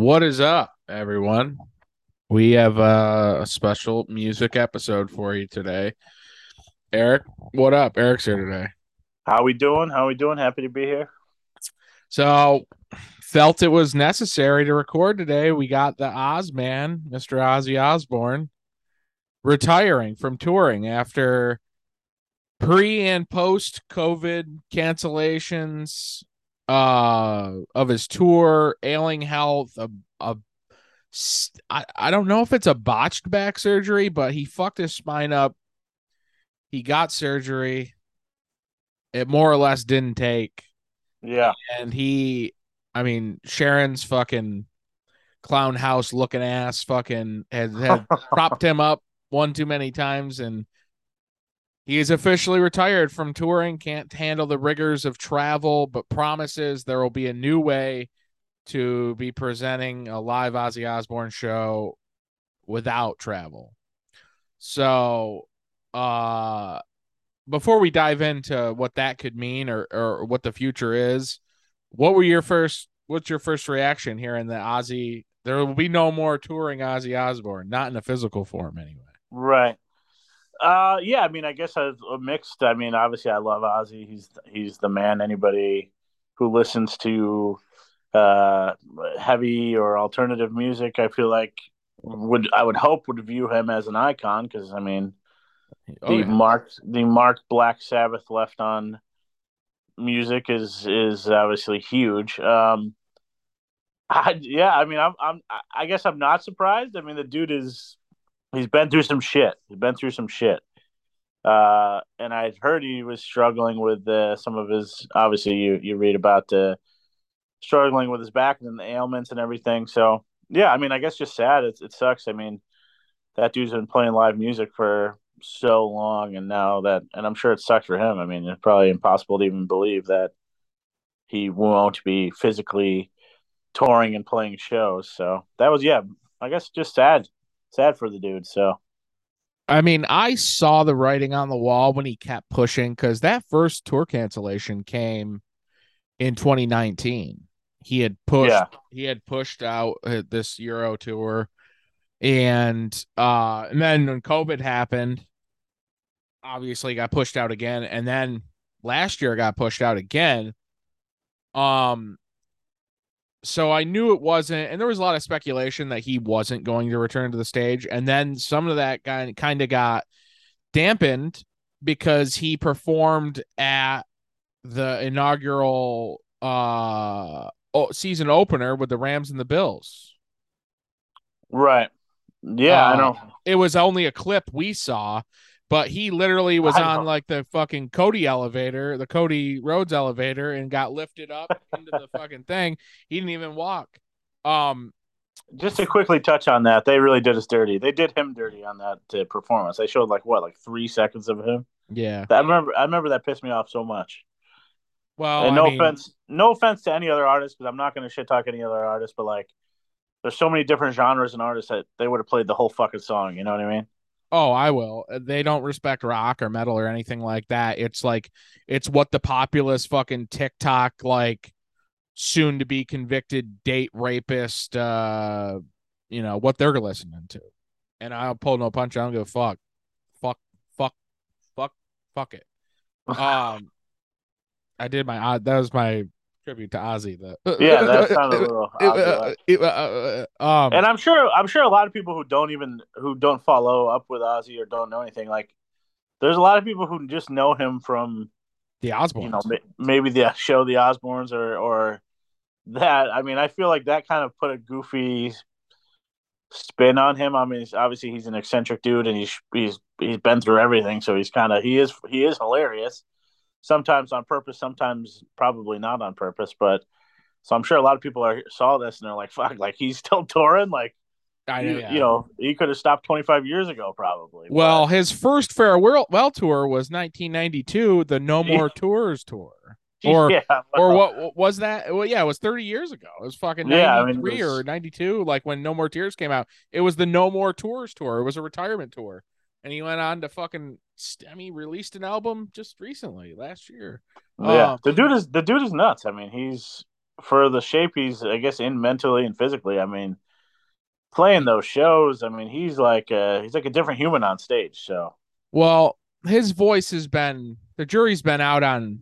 What is up, everyone? We have uh, a special music episode for you today. Eric, what up? Eric's here today. How we doing? How we doing? Happy to be here. So, felt it was necessary to record today. We got the Oz man, Mr. Ozzy Osbourne, retiring from touring after pre and post COVID cancellations uh of his tour, ailing health, a, a I, I don't know if it's a botched back surgery, but he fucked his spine up. He got surgery. It more or less didn't take. Yeah. And he I mean, Sharon's fucking clown house looking ass fucking had, had propped him up one too many times and he is officially retired from touring, can't handle the rigors of travel, but promises there will be a new way to be presenting a live Ozzy Osbourne show without travel. So, uh, before we dive into what that could mean or, or what the future is, what were your first, what's your first reaction here in the Ozzy? There will be no more touring Ozzy Osbourne, not in a physical form anyway. Right. Uh, yeah, I mean, I guess I mixed. I mean, obviously, I love Ozzy. He's he's the man. Anybody who listens to uh, heavy or alternative music, I feel like would I would hope would view him as an icon because I mean, Oh, the yeah. marked the marked Black Sabbath left on music is is obviously huge. Um, I, yeah, I mean, I'm I'm I guess I'm not surprised. I mean, the dude is he's been through some shit. He's been through some shit. Uh, and I'd heard he was struggling with uh, some of his. Obviously, you you read about the struggling with his back and the ailments and everything. So yeah, I mean, I guess just sad. It it sucks. I mean, that dude's been playing live music for so long, and now that, and I'm sure it sucks for him. I mean, it's probably impossible to even believe that he won't be physically touring and playing shows. So that was yeah, I guess just sad, sad for the dude. So I mean, I saw the writing on the wall when he kept pushing because that first tour cancellation came in 2019. He had pushed, Yeah. he had pushed out uh, this Euro tour, and uh, and then when COVID happened, obviously got pushed out again, and then last year got pushed out again. Um, so I knew it wasn't, and there was a lot of speculation that he wasn't going to return to the stage, and then some of that guy kind of got dampened because he performed at the inaugural uh season opener with the Rams and the Bills. right, yeah, I Uh, know. It was only a clip we saw, but he literally was I on like the fucking Cody elevator, the Cody Rhodes elevator, and got lifted up into the fucking thing. He didn't even walk. Um, Just to quickly touch on that, they really did us dirty. They did him dirty on that uh, performance. They showed like what, like three seconds of him. yeah. I remember. I remember that pissed me off so much. Well, and I no mean, offense, no offense to any other artist, because I'm not going to shit talk any other artist, but like, there's so many different genres and artists that they would have played the whole fucking song. You know what I mean? Oh, I will. Uh, They don't respect rock or metal or anything like that. It's like it's what the populist fucking TikTok like soon to be convicted date rapist uh you know what they're listening to. And I'll pull no punch, I don't give a fuck. Fuck fuck fuck fuck it. Um I did my uh, that was my tribute to Ozzy the yeah, that sounded a little. obvious. Uh, uh, uh, um and I'm sure, I'm sure a lot of people who don't even who don't follow up with Ozzy or don't know anything like. There's a lot of people who just know him from the Osbournes. you know maybe the show the Osbournes or or that. I mean, I feel like that kind of put a goofy spin on him. I mean, obviously he's an eccentric dude and he's he's he's been through everything, so he's kind of he is he is hilarious. Sometimes on purpose, sometimes probably not on purpose, but so I'm sure a lot of people are saw this and they're like, "Fuck!" Like he's still touring. Like I you, know, yeah. you know, he could have stopped 25 years ago, probably. but- Well, his first farewell well tour was 1992, the No. More Tours tour. or- yeah, Or well, what what was that? Well, yeah, it was 30 years ago. It was fucking 93 Yeah, I mean, was- or 92, like when No More Tears came out. It was the No More Tours tour. It was a retirement tour. And he went on to fucking I mean, released an album just recently, last year. Yeah, Um, the dude is the dude is nuts. I mean, he's for the shape he's, I guess, in mentally and physically. I mean, playing those shows, I mean, he's like a, he's like a different human on stage. So, well, his voice has been the jury's been out on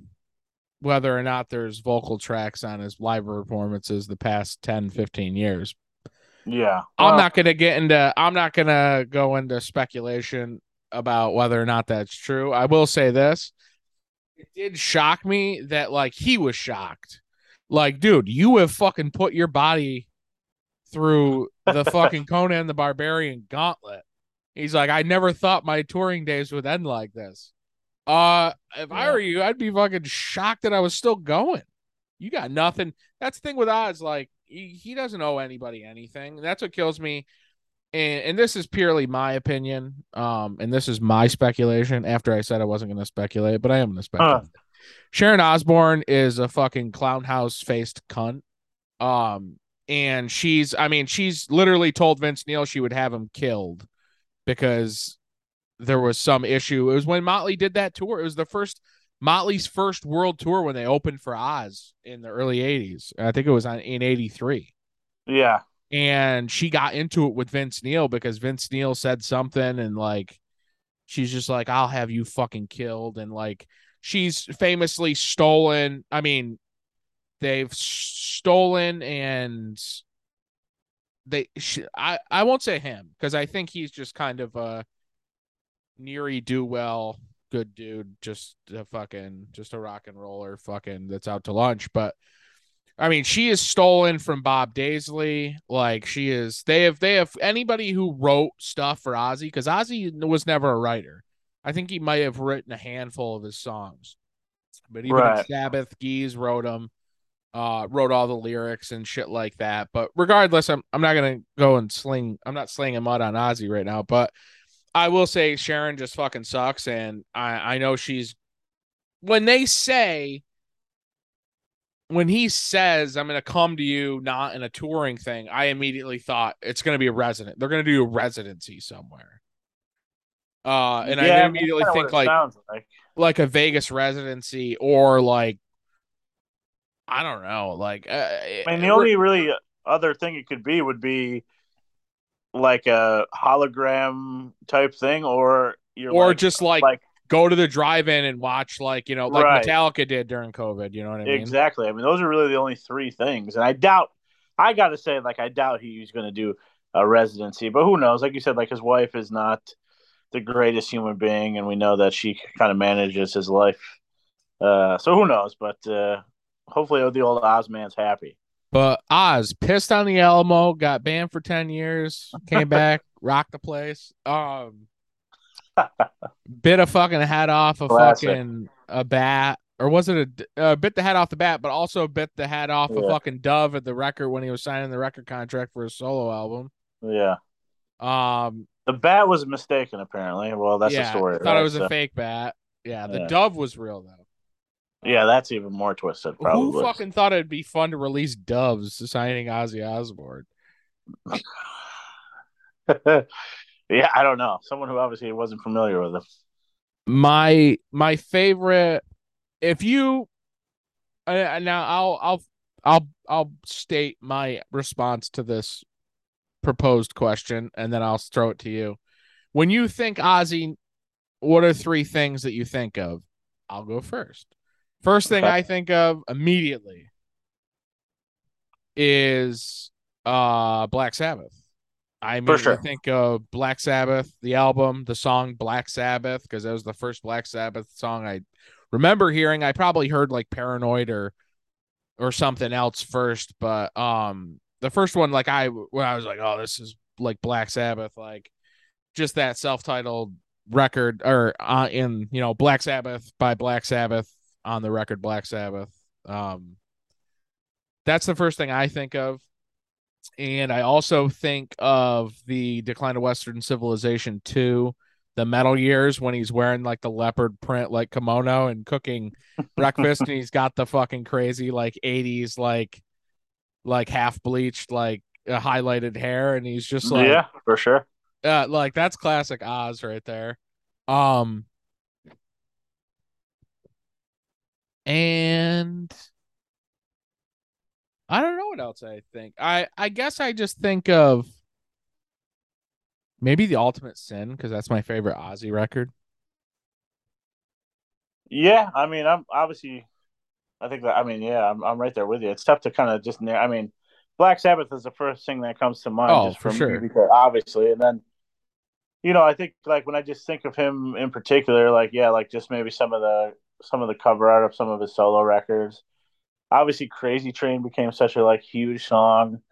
whether or not there's vocal tracks on his live performances the past 10 15 years yeah i'm not gonna get into i'm not gonna go into speculation about whether or not that's true i will say this it did shock me that like he was shocked like dude you have fucking put your body through the fucking conan the barbarian gauntlet he's like i never thought my touring days would end like this uh, if yeah. I were you, I'd be fucking shocked that I was still going. You got nothing. That's the thing with Oz. Like he, doesn't owe anybody anything. That's what kills me. And and this is purely my opinion. Um, and this is my speculation. After I said I wasn't going to speculate, but I am going to speculate. Uh. Sharon Osbourne is a fucking clown house faced cunt. Um, and she's, I mean, she's literally told Vince Neil she would have him killed because there was some issue. It was when Motley did that tour. It was the first Motley's first world tour when they opened for Oz in the early 80s. I think it was on in 83. Yeah. And she got into it with Vince Neil because Vince Neil said something and like she's just like I'll have you fucking killed and like she's famously stolen, I mean they've stolen and they she, I I won't say him because I think he's just kind of a Neary do well, good dude, just a fucking just a rock and roller fucking that's out to lunch. But I mean, she is stolen from Bob Daisley. Like she is they have they have anybody who wrote stuff for Ozzy, because Ozzy was never a writer. I think he might have written a handful of his songs. But even right. Sabbath, Geese wrote them, uh, wrote all the lyrics and shit like that. But regardless, I'm I'm not gonna go and sling I'm not slinging mud on Ozzy right now, but I will say Sharon just fucking sucks, and I I know she's when they say when he says I'm going to come to you not in a touring thing, I immediately thought it's going to be a resident. They're going to do a residency somewhere. Uh, and yeah, I immediately think like, like like a Vegas residency or like I don't know, like uh, I mean the only really other thing it could be would be like a hologram type thing, or you're or like, just like, like go to the drive-in and watch like you know like right. Metallica did during COVID. You know what I mean? Exactly. I mean, those are really the only three things, and I doubt. I got to say, like, I doubt he's going to do a residency, but who knows? Like you said, like his wife is not the greatest human being, and we know that she kind of manages his life. Uh, so who knows? But uh, hopefully, the old Ozman's happy. But Oz pissed on the Alamo, got banned for 10 years, came back, rocked the place. Um bit a fucking head off a Classic. fucking a bat or was it a uh, bit the head off the bat, but also bit the head off yeah. a fucking dove at the record when he was signing the record contract for a solo album. Yeah. Um, the bat was mistaken apparently. Well, that's yeah, the story. I thought right? it was so. a fake bat. Yeah, the yeah. dove was real though. Yeah, that's even more twisted. Probably. Who fucking thought it'd be fun to release doves signing Ozzy Osbourne? yeah, I don't know. Someone who obviously wasn't familiar with him. My my favorite. If you uh, now, I'll I'll I'll I'll state my response to this proposed question, and then I'll throw it to you. When you think Ozzy, what are three things that you think of? I'll go first. First thing I think of immediately is uh Black Sabbath. I mean, sure. think of Black Sabbath, the album, the song Black Sabbath, because that was the first Black Sabbath song I remember hearing. I probably heard like Paranoid or or something else first, but um the first one, like I when I was like, oh, this is like Black Sabbath, like just that self-titled record or uh, in you know Black Sabbath by Black Sabbath on the record Black Sabbath. Um, that's the first thing I think of. And I also think of the Decline of Western Civilization 2, the metal years when he's wearing like the leopard print like kimono and cooking breakfast and he's got the fucking crazy like 80s like like half bleached like uh, highlighted hair and he's just like Yeah, for sure. Uh, like that's classic Oz right there. Um and I don't know what else I think. I I guess I just think of maybe the Ultimate Sin because that's my favorite Ozzy record. Yeah, I mean, I'm obviously, I think that I mean, yeah, I'm I'm right there with you. It's tough to kind of just. I mean, Black Sabbath is the first thing that comes to mind. Oh, just for from sure. because obviously, and then, you know, I think like when I just think of him in particular, like yeah, like just maybe some of the some of the cover art of some of his solo records. Obviously, Crazy Train became such a like huge song,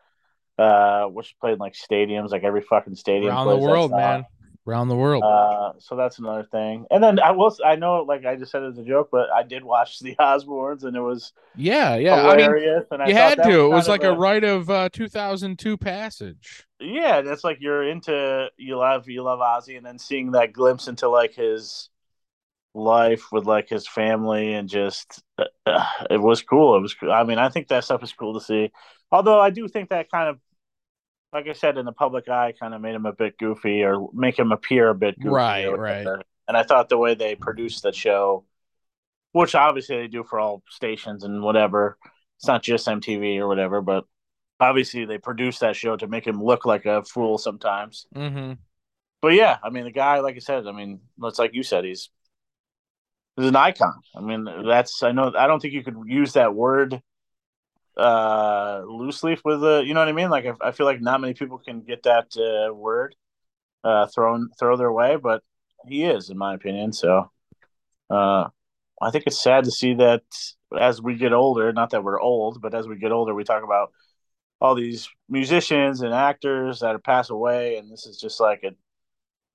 uh, which played in like stadiums, like every fucking stadium Around the world, man. Around the world. Uh, so that's another thing. And then I will, I know, like I just said as a joke, but I did watch the Osbournes, and it was yeah, yeah. I mean, and I you had to. It was like of a rite of uh, 2002 passage. yeah, that's like you're into you love you love Ozzy, and then seeing that glimpse into like his life with like his family and just uh, it was cool. It was. I mean, I think that stuff is cool to see. Although I do think that kind of, like I said, in the public eye, kind of made him a bit goofy or make him appear a bit goofy. Right, right. And I thought the way they produced the show, which obviously they do for all stations and whatever, it's not just MTV or whatever, but obviously they produced that show to make him look like a fool sometimes. Mm-hmm. But yeah, I mean, the guy, like I said, I mean, it's like you said, he's he's an icon. I mean, that's I know I don't think you could use that word uh loosely with the you know what I mean. Like I, I feel like not many people can get that uh, word uh thrown throw their way, but he is, in my opinion. So uh I think it's sad to see that as we get older, not that we're old, but as we get older, we talk about all these musicians and actors that have passed away, and this is just like a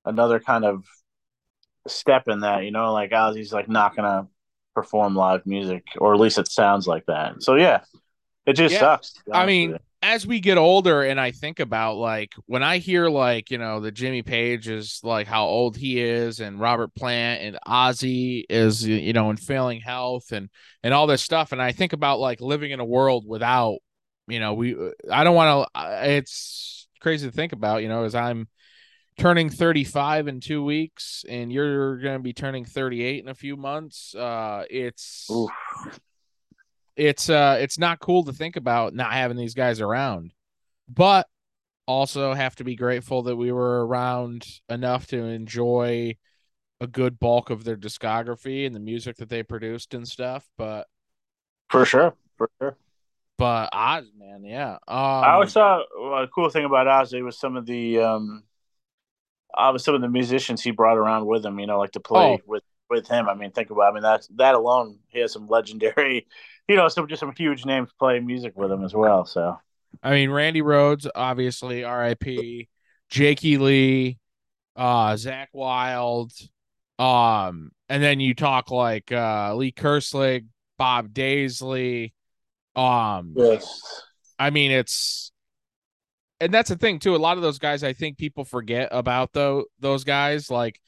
another kind of step in that, you know, like Ozzy's like not gonna perform live music, or at least it sounds like that. So yeah, it just Yeah. sucks. I mean, as we get older and I think about like when I hear like, you know, the Jimmy Page is like how old he is and Robert Plant and Ozzy is you know in failing health and and all this stuff and I think about like living in a world without, you know, we uh, I don't want to uh, it's crazy to think about, you know, as I'm turning 35 in 2 weeks and you're going to be turning 38 in a few months. Uh it's. Oof. it's uh it's not cool to think about not having these guys around but also have to be grateful that we were around enough to enjoy a good bulk of their discography and the music that they produced and stuff but For sure, for sure. but Oz man yeah um I always thought well, a cool thing about Ozzy was some of the um, uh, some of the musicians he brought around with him. You know, like to play Oh. with with him. I mean, think about. I mean, that's that alone. He has some legendary, you know, some just some huge names playing music with him as well. So I mean Randy Rhoads obviously RIP Jakey Lee uh Zakk Wylde um and then you talk like uh Lee Kerslake Bob Daisley um yes, I mean, it's and that's the thing too. A lot of those guys, I think people forget about though those guys, like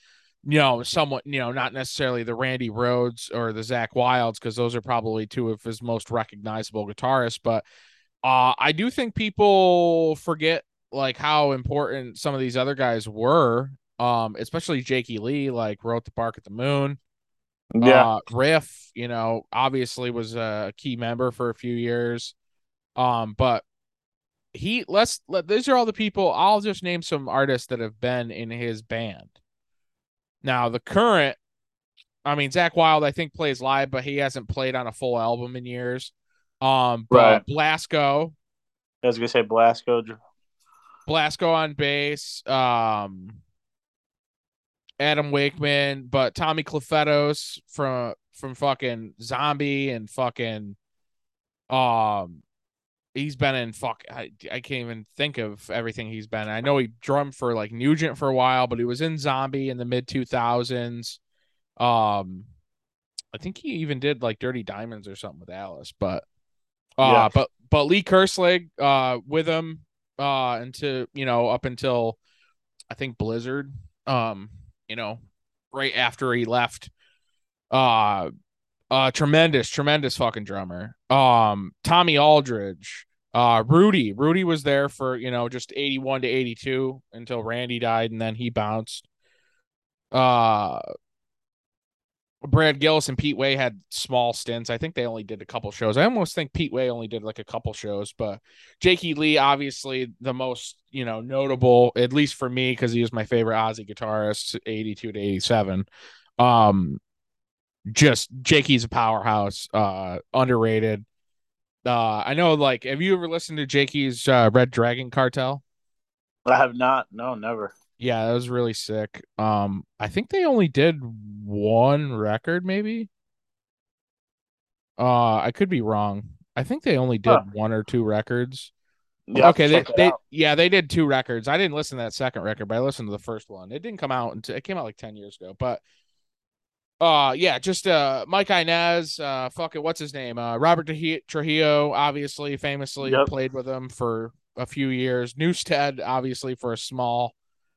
you know, somewhat, you know, not necessarily the Randy Rhoads or the Zakk Wyldes, because those are probably two of his most recognizable guitarists. But uh I do think people forget like how important some of these other guys were. Um, especially Jakey Lee, like wrote the Bark at the Moon. yeah, Uh, Riff, you know, obviously was a key member for a few years. Um, but he let's let these are all the people. I'll just name some artists that have been in his band. Now the current, I mean Zakk Wylde, I think plays live, but he hasn't played on a full album in years. Um, but Right. Blasko, I was gonna say Blasko. Blasko on bass, um, Adam Wakeman, but Tommy Clufetos from from fucking Zombie and fucking um he's been in fuck I, I can't even think of everything he's been. in. I know he drummed for like Nugent for a while, but he was in Zombie in the mid 2000s. Um I think he even did like Dirty Diamonds or something with Alice, but uh Yeah. but but Lee Kerslake uh with him uh into you know up until I think Blizzard um you know right after he left uh uh tremendous tremendous fucking drummer um Tommy Aldridge uh Rudy Rudy was there for you know just 81 to 82 until Randy died and then he bounced uh Brad Gillis and Pete Way had small stints. I think they only did a couple shows. I almost think Pete Way only did like a couple shows, but Jakey Lee, obviously the most, you know, notable, at least for me, because he was my favorite Ozzy guitarist, 82 to 87. Um, just Jakey's a powerhouse, uh, underrated. Uh, I know, like, have you ever listened to Jakey's uh, Red Dragon Cartel? I have not. No, never. Yeah, that was really sick. Um, I think they only did one record, maybe. Uh, I could be wrong. I think they only did huh. one or two records. Yeah, okay, they, they yeah, they did two records. I didn't listen to that second record, but I listened to the first one. It didn't come out until it came out like 10 years ago. But uh yeah, just uh Mike Inez, uh fuck it, what's his name? Uh Robert Trujillo, obviously, famously yep. played with him for a few years. Newsted, obviously, for a small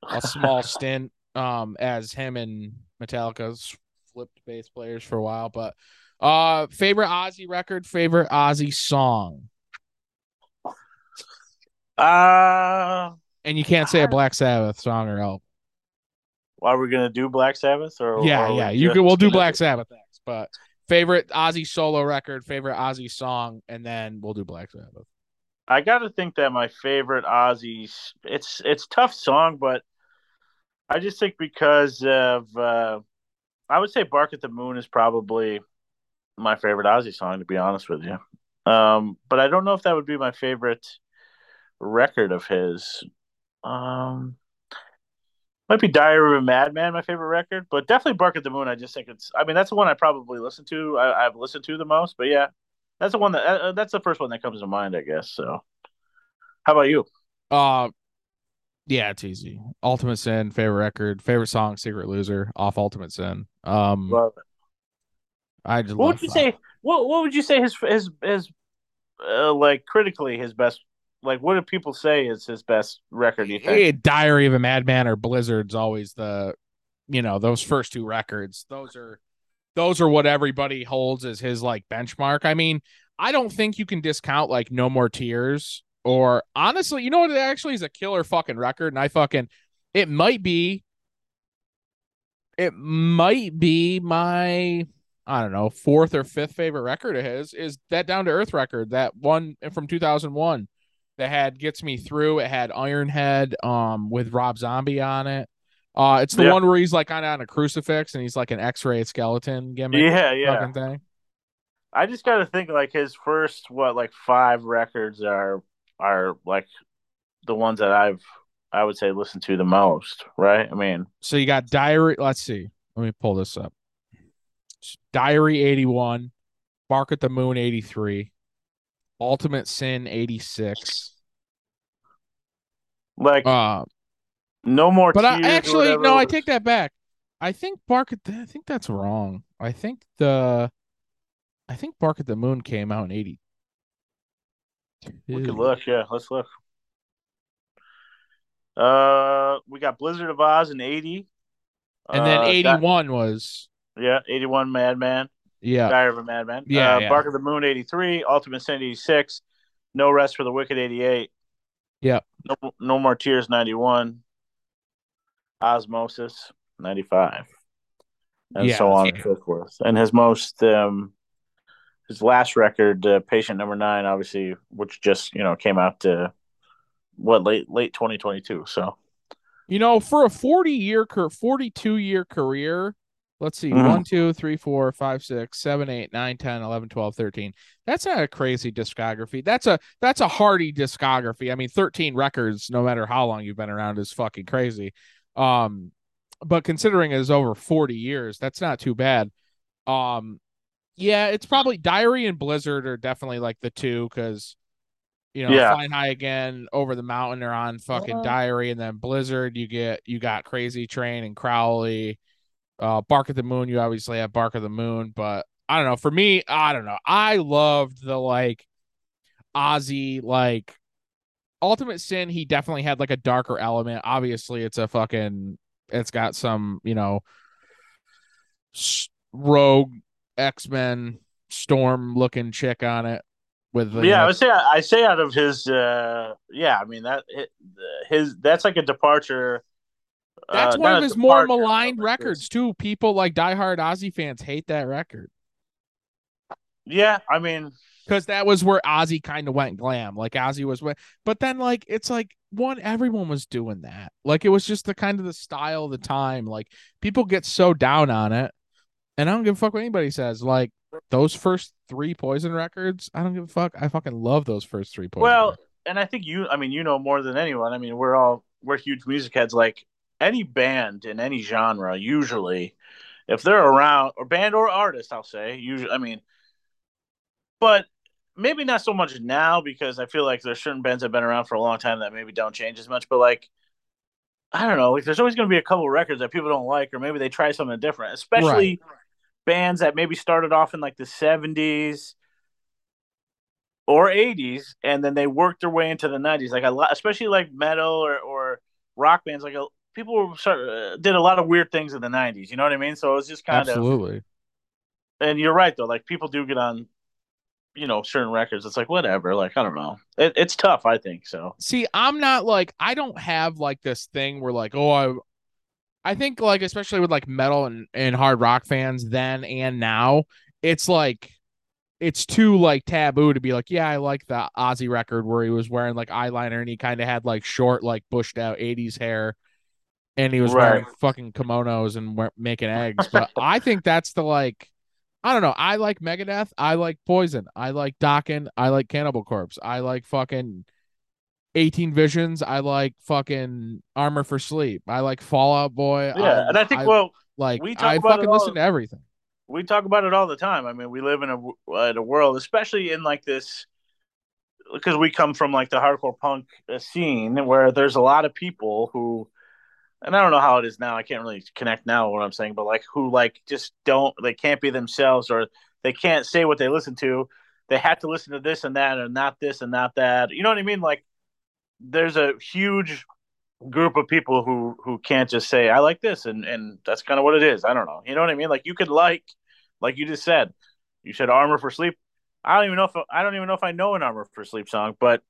a small stint um as him and Metallica's flipped bass players for a while. But uh favorite Ozzy record, favorite Ozzy song. Uh and you can't say a Black Sabbath song or album. Are we gonna do Black Sabbath or yeah, yeah? You can. We'll do Black Sabbath next, but favorite Ozzy solo record, favorite Ozzy song, and then we'll do Black Sabbath. I got to think that my favorite Ozzy, it's it's tough song, but I just think because of uh, I would say "Bark at the Moon" is probably my favorite Ozzy song, to be honest with you. Um, but I don't know if that would be my favorite record of his. Um, might be Diary of a Madman, my favorite record, but definitely Bark at the Moon. I just think it's. I mean, that's the one I probably listen to. I, have listened to the most, but yeah, that's the one that uh, that's the first one that comes to mind, I guess. So, how about you? Uh, yeah, it's easy. Ultimate Sin, favorite record, favorite song, Secret Loser, off Ultimate Sin. Um, love it. I just. What would you that. say? What What would you say his his his uh, like critically his best like what do people say is his best record? You think? Diary of a Madman or Blizzard's always the, you know, those first two records. Those are, those are what everybody holds as his like benchmark. I mean, I don't think you can discount like No More Tears or honestly, you know what? It actually is a killer fucking record, and I fucking, it might be, it might be my. I don't know, fourth or fifth favorite record of his is that Down to Earth record, that one from 2001 that had Gets Me Through. It had Ironhead um with Rob Zombie on it. Uh it's the yeah. one where he's like of on a crucifix and he's like an X-ray skeleton gimmick. Yeah, yeah. Thing. I just got to think like his first what like five records are are like the ones that I've I would say listened to the most, right? I mean, so you got Diary. Let's see. Let me pull this up. Diary 81, Bark at the Moon 83, Ultimate Sin 86. Like uh no more But I actually no, I take that back. I think Bark at the, I think that's wrong. I think the I think Bark at the Moon came out in 80. We could look, yeah, let's look. Uh we got Blizzard of Oz in 80. And then uh, 81 that, was Yeah, 81 Madman. Yeah. Diary of a Madman. Yeah, uh, yeah. Bark of the Moon 83, Ultimate Sin 86, No Rest for the Wicked 88. Yeah. No, no More Tears 91, Ozzmosis 95, and yeah. so on and so forth. And his most, um, his last record, uh, Patient Number Nine, obviously, which just you know came out to what late late 2022. So, you know, for a 40 year, 42 year career, Let's see. Mm-hmm. 1, 2, 3, 4, 5, 6, 7, 8, 9, 10, 11, 12, 13. That's not a crazy discography. That's a that's a hardy discography. I mean, 13 records, no matter how long you've been around, is fucking crazy. Um, but considering it's over 40 years, that's not too bad. Um, yeah, it's probably Diary and Blizzard are definitely like the two because you know, yeah. Flying High Again, Over the Mountain are on fucking uh-huh. Diary, and then Blizzard, you get you got Crazy Train and Crowley uh, Bark at the Moon, you obviously have Bark of the Moon, but I don't know. For me, I don't know. I loved the like Ozzy, like Ultimate Sin. He definitely had like a darker element. Obviously, it's a fucking, it's got some, you know, rogue X Men storm looking chick on it. With the, yeah, I would say I say out of his, uh yeah, I mean that his that's like a departure That's uh, one of his more maligned records too. People like diehard Ozzy fans hate that record Yeah, I mean, because that was where Ozzy kind of went glam. Like Ozzy was, but then like it's like one everyone was doing that. Like it was just the kind of the style of the time. Like people get so down on it, and I don't give a fuck what anybody says. Like those first three Poison records, I don't give a fuck. I fucking love those first three Poison. well, records. and I think you, I mean, you know more than anyone. I mean, we're all we're huge music heads. Like any band in any genre, usually, if they're around, or band or artist, I'll say, usually, I mean, but maybe not so much now because I feel like there's certain bands that have been around for a long time that maybe don't change as much. But like, I don't know, like there's always going to be a couple records that people don't like, or maybe they try something different, especially bands that maybe started off in like the 70s or 80s and then they worked their way into the 90s like a lot especially like metal or, or rock bands like a, people were start, uh, did a lot of weird things in the 90s you know what i mean? So it was just kind of absolutely. and you're right though like people do get on you know certain records. It's like whatever like i don't know. It, it's tough i think so. See, I'm not like I don't have like this thing where like oh I I think like especially with like metal and, and hard rock fans then and now, it's like it's too like taboo to be like, yeah, I like the Ozzy record where he was wearing like eyeliner and he kind of had like short, like bushed out 80s hair and he was wearing fucking kimonos and we- making eggs. But I think that's the like I don't know. I like Megadeth. I like Poison. I like Dokken. I like Cannibal Corpse. I like fucking 18 Visions. I like fucking Armor for Sleep. I like Fallout Boy. yeah and i think well like we talk I fucking listen to everything. we talk about it all the time. I mean, we live in a in a world, especially in like this, because we come from like the hardcore punk uh, scene, where there's a lot of people who, and I don't know how it is now. I can't really connect now what I'm saying, but like who like just don't, they can't be themselves, or they can't say what they listen to. They have to listen to this and that, and not this and not that. You know what I mean? Like, there's a huge group of people who who can't just say I like this and and that's kind of what it is. I don't know. You know what I mean? Like you could like like you just said. You said Armor for Sleep. I don't even know if I don't even know if I know an Armor for Sleep song, but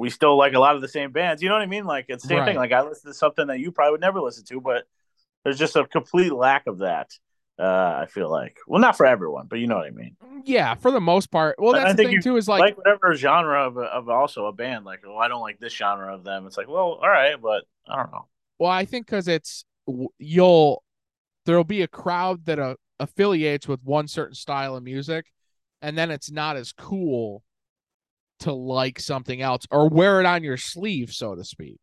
we still like a lot of the same bands. You know what I mean? Like it's the same Right. thing. Like I listen to something that you probably would never listen to, but there's just a complete lack of that. Uh, I feel like, well, not for everyone, but you know what I mean. Yeah, for the most part. Well, that's I the thing you too. Is Like, like, whatever genre of, of also a band, like, well, I don't like this genre of them. It's like, well, all right, but I don't know. well, I think because it's you'll there'll be a crowd that uh, affiliates with one certain style of music, and then it's not as cool to like something else or wear it on your sleeve, so to speak.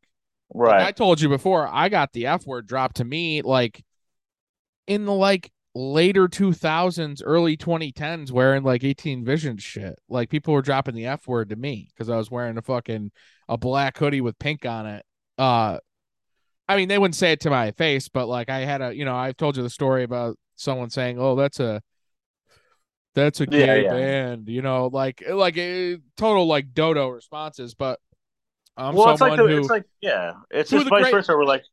Like Right. I told you before, I got the F word dropped to me like in the like later 2000s, early 2010s, wearing like 18 Vision shit. Like people were dropping the F word to me because I was wearing a fucking a black hoodie with pink on it. Uh, I mean, they wouldn't say it to my face, but like I had a, you know, I've told you the story about someone saying, "Oh, that's a." That's a Yeah, gay yeah. band, you know, like eh, like a total like dodo responses, but I'm well, it's like the, who it's like yeah, it's just the vice great- versa. We're like,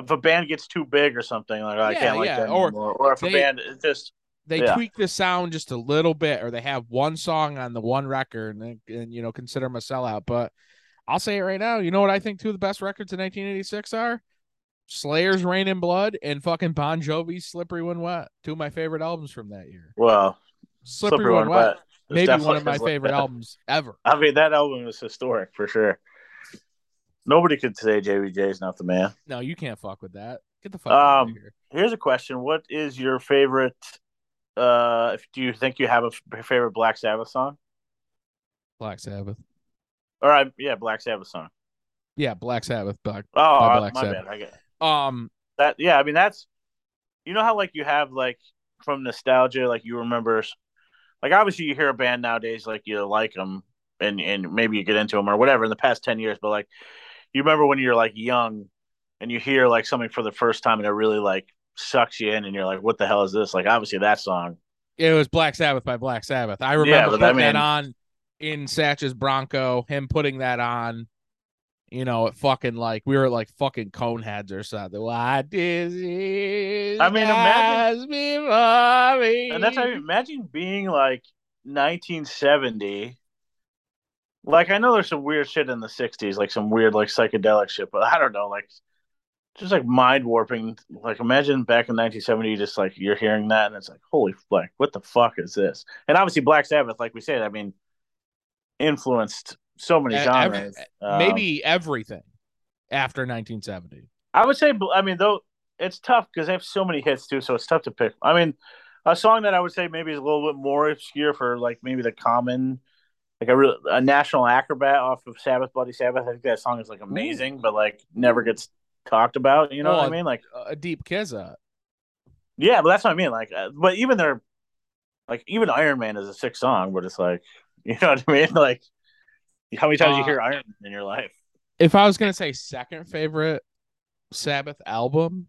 if a band gets too big or something, like I Yeah, can't like that or anymore. Or if they- a band just they Yeah. tweak the sound just a little bit or they have one song on the one record and, and you know consider them a sellout but i'll say it right now you know what i think two of the best records in 1986 are slayer's reign in blood and fucking bon jovi's slippery when wet two of my favorite albums from that year well, slippery, when wet, maybe one of my like, favorite albums ever I mean, that album is historic for sure. Nobody could say JBJ is not the man. no you can't fuck with that get the fuck out of Um, here Here's a question: What is your favorite? Uh, if do you think you have a f- favorite Black Sabbath song? black sabbath All right, yeah, Black Sabbath song. yeah black sabbath black Oh, uh, Black my Sabbath. bad. I get um that. Yeah, I mean that's. You know how like you have like from nostalgia, like you remember, like obviously you hear a band nowadays, like you like them, and and maybe you get into them or whatever in the past ten years, but like you remember when you're like young, and you hear like something for the first time, and it really like sucks you in, and you're like, what the hell is this? Like obviously that song. It was Black Sabbath by Black Sabbath. I remember Yeah, but I putting that mean- on in Satch's Bronco, him putting that on, you know, at fucking like we were like fucking coneheads or something. I mean, imagine- me. And that's how imagine being like 1970. Like I know there's some weird shit in the 60s, like some weird like psychedelic shit, but I don't know, like just like mind warping. Like imagine back in 1970, just like you're hearing that and it's like, holy like what the fuck is this? And obviously Black Sabbath, like we said, I mean, influenced so many genres. Um, maybe everything after 1970. I would say, I mean, though it's tough because they have so many hits too, so it's tough to pick. I mean, a song that I would say maybe is a little bit more obscure for like maybe the common, like a real a national acrobat off of Sabbath, Bloody Sabbath. I think that song is like amazing, Ooh. but like never gets talked about. You know well, what I mean? Like a deep Kizza. Yeah, but that's what I mean. Like, uh, but even their, like even Iron Man is a sick song, but it's like, you know what I mean? Like, how many times uh, you hear Iron Man in your life? If I was gonna say second favorite Sabbath album,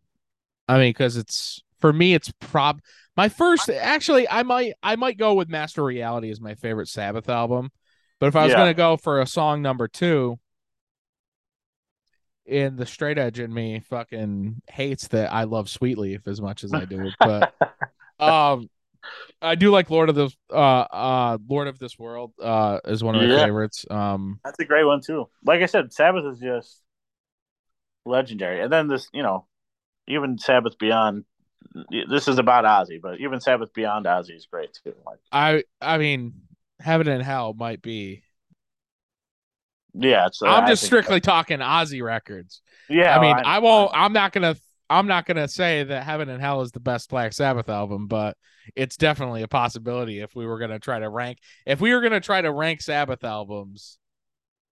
I mean, because it's for me, it's prob my first. Actually, I might I might go with Master Reality as my favorite Sabbath album. But if I was yeah. gonna go for a song number two, in the straight edge in me fucking hates that I love Sweetleaf as much as I do. But um I do like Lord of the uh uh Lord of this World uh is one of my yeah. favorites. Um That's a great one too. Like I said, Sabbath is just legendary. And then this, you know, even Sabbath Beyond this is about Ozzy, but even Sabbath Beyond Ozzy is great too. Like I I mean Heaven and Hell might be yeah, uh, I'm just strictly so. talking Ozzy records. Yeah, I mean, I, I won't. I'm not gonna. I'm not gonna say that Heaven and Hell is the best Black Sabbath album, but it's definitely a possibility if we were gonna try to rank. If we were gonna try to rank Sabbath albums,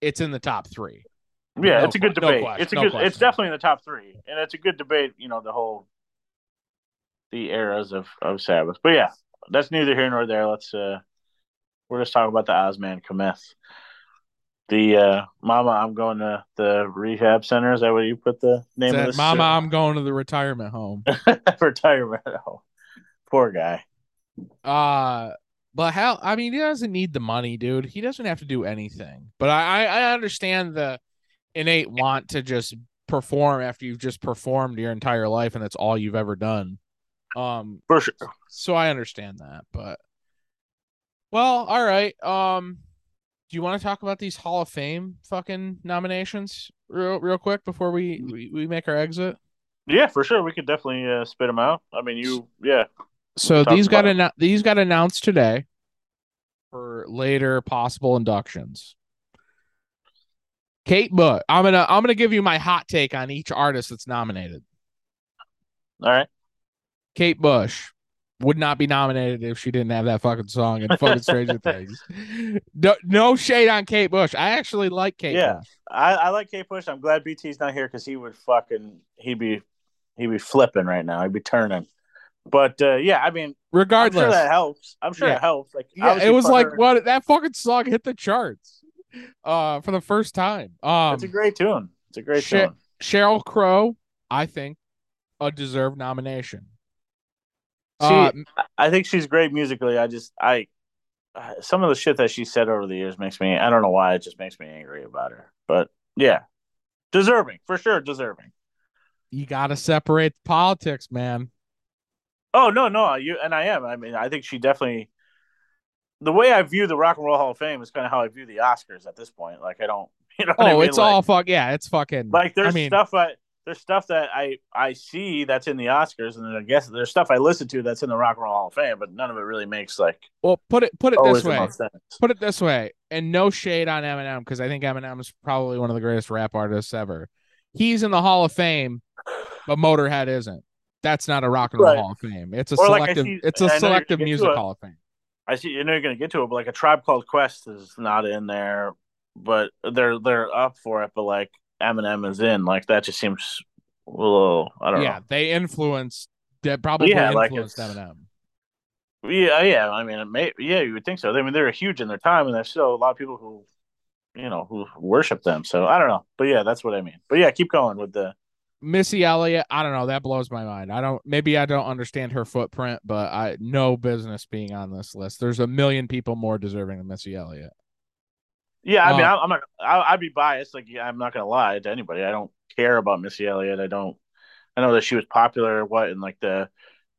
it's in the top three. Yeah, no, it's a good debate. No it's a no good. Question. It's definitely in the top three, and it's a good debate. You know, the whole the eras of of Sabbath. But yeah, that's neither here nor there. Let's uh, we're just talking about the Ozman Cometh the uh, Mama, I'm going to the rehab center. Is that what you put the name of this? Mama, I'm going to the retirement home. retirement home. Poor guy. Uh but how I mean, he doesn't need the money, dude. He doesn't have to do anything. But I, I understand the innate want to just perform after you've just performed your entire life and that's all you've ever done. Um, for sure. So I understand that, but well, all right. Um, do you want to talk about these Hall of Fame fucking nominations real real quick before we we, we make our exit? Yeah, for sure. We could definitely uh, spit them out. I mean, you yeah. So these got an- these got announced today for later possible inductions. Kate Bush. I'm gonna I'm gonna give you my hot take on each artist that's nominated. All right. Kate Bush, would not be nominated if she didn't have that fucking song and fucking Stranger Things. No, no, shade on Kate Bush. I actually like Kate. Yeah, Bush. I, I like Kate Bush. I'm glad BT's not here because he would fucking he'd be he'd be flipping right now. He'd be turning. But uh, yeah, I mean, regardless, I'm sure that helps. I'm sure yeah. it helps. Like, yeah, it was like what that fucking song hit the charts uh for the first time. Um, it's a great tune. It's a great Sh- tune. Sheryl Crow, I think, a deserved nomination. She, uh, I think she's great musically. I just, I, some of the shit that she said over the years makes me, I don't know why, it just makes me angry about her. But yeah, deserving for sure, deserving. You got to separate politics, man. Oh no, no, you and I am. I mean, I think she definitely. The way I view the Rock and Roll Hall of Fame is kind of how I view the Oscars at this point. Like I don't, you know. oh, I mean? it's like, all fuck yeah, it's fucking. Like there's I mean, stuff I there's stuff that I I see that's in the Oscars, and I guess there's stuff I listen to that's in the Rock and Roll Hall of Fame, but none of it really makes like. Well, put it put it this way. Put it this way, and no shade on Eminem because I think Eminem is probably one of the greatest rap artists ever. He's in the Hall of Fame, but Motorhead isn't. That's not a Rock and Roll right. Hall of Fame. It's a or selective. Like see, it's a selective music Hall of Fame. I see. You know you're going to get to it, but like a Tribe Called Quest is not in there, but they're they're up for it. But like Eminem is in. Like that just seems a little. I don't yeah, know. Yeah, they influenced. That probably yeah, influenced like Eminem. Yeah, oh, yeah. I mean, may, yeah, you would think so. I mean, they're huge in their time, and there's still a lot of people who, you know, who worship them. So I don't know, but yeah, that's what I mean. But yeah, keep going with the Missy Elliott. I don't know. That blows my mind. I don't. Maybe I don't understand her footprint, but I no business being on this list. There's a million people more deserving than Missy Elliott. Yeah, I mean, um, I'm not. I'd be biased. Like, I'm not gonna lie to anybody. I don't care about Missy Elliott. I don't. I know that she was popular. Or what in like the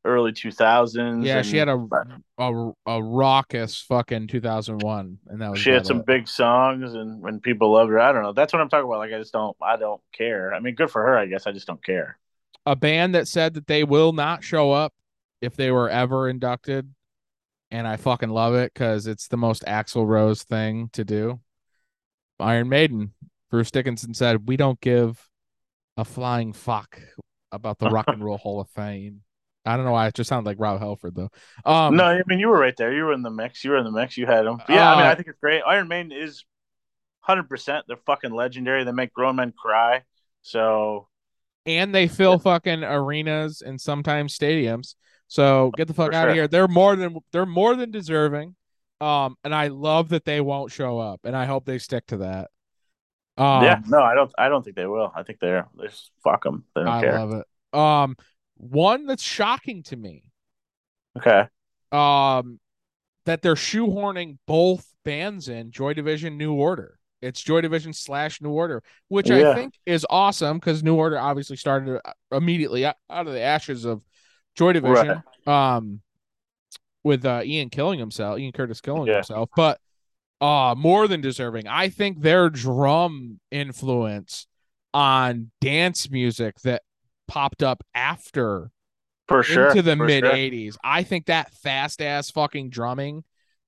early 2000s. Yeah, and, she had a a, a raucous fucking 2001, and that was she had some it. big songs and when people loved her. I don't know. That's what I'm talking about. Like I just don't I don't care. I mean, good for her, I guess. I just don't care. a band that said that they will not show up if they were ever inducted, and I fucking love it because it's the most Axl Rose thing to do. Iron Maiden. Bruce Dickinson said, "We don't give a flying fuck about the Rock and Roll Hall of Fame." I don't know why it just sounded like Rob Halford though. Um, no, I mean you were right there. You were in the mix. You were in the mix. You had them. But yeah, I mean Uh, I think it's great. Iron Maiden is 100%. They're fucking legendary. They make grown men cry. So and they fill fucking arenas and sometimes stadiums. So get the fuck out of here. They're more than they're more than deserving. Um, and I love that they won't show up, and I hope they stick to that. Um, yeah, no, I don't. I don't think they will. I think they're they just fuck them. They don't I care. love it. Um, one that's shocking to me, Okay. um, that they're shoehorning both bands in Joy Division, New Order. It's Joy Division slash New Order, which I think is awesome because New Order obviously started uh, immediately out of the ashes of Joy Division. Um, with uh, Ian killing himself, Ian Curtis killing Yeah. himself, but uh more than deserving. I think their drum influence on dance music that popped up after For sure. into the mid sure. 80s. I think that fast ass fucking drumming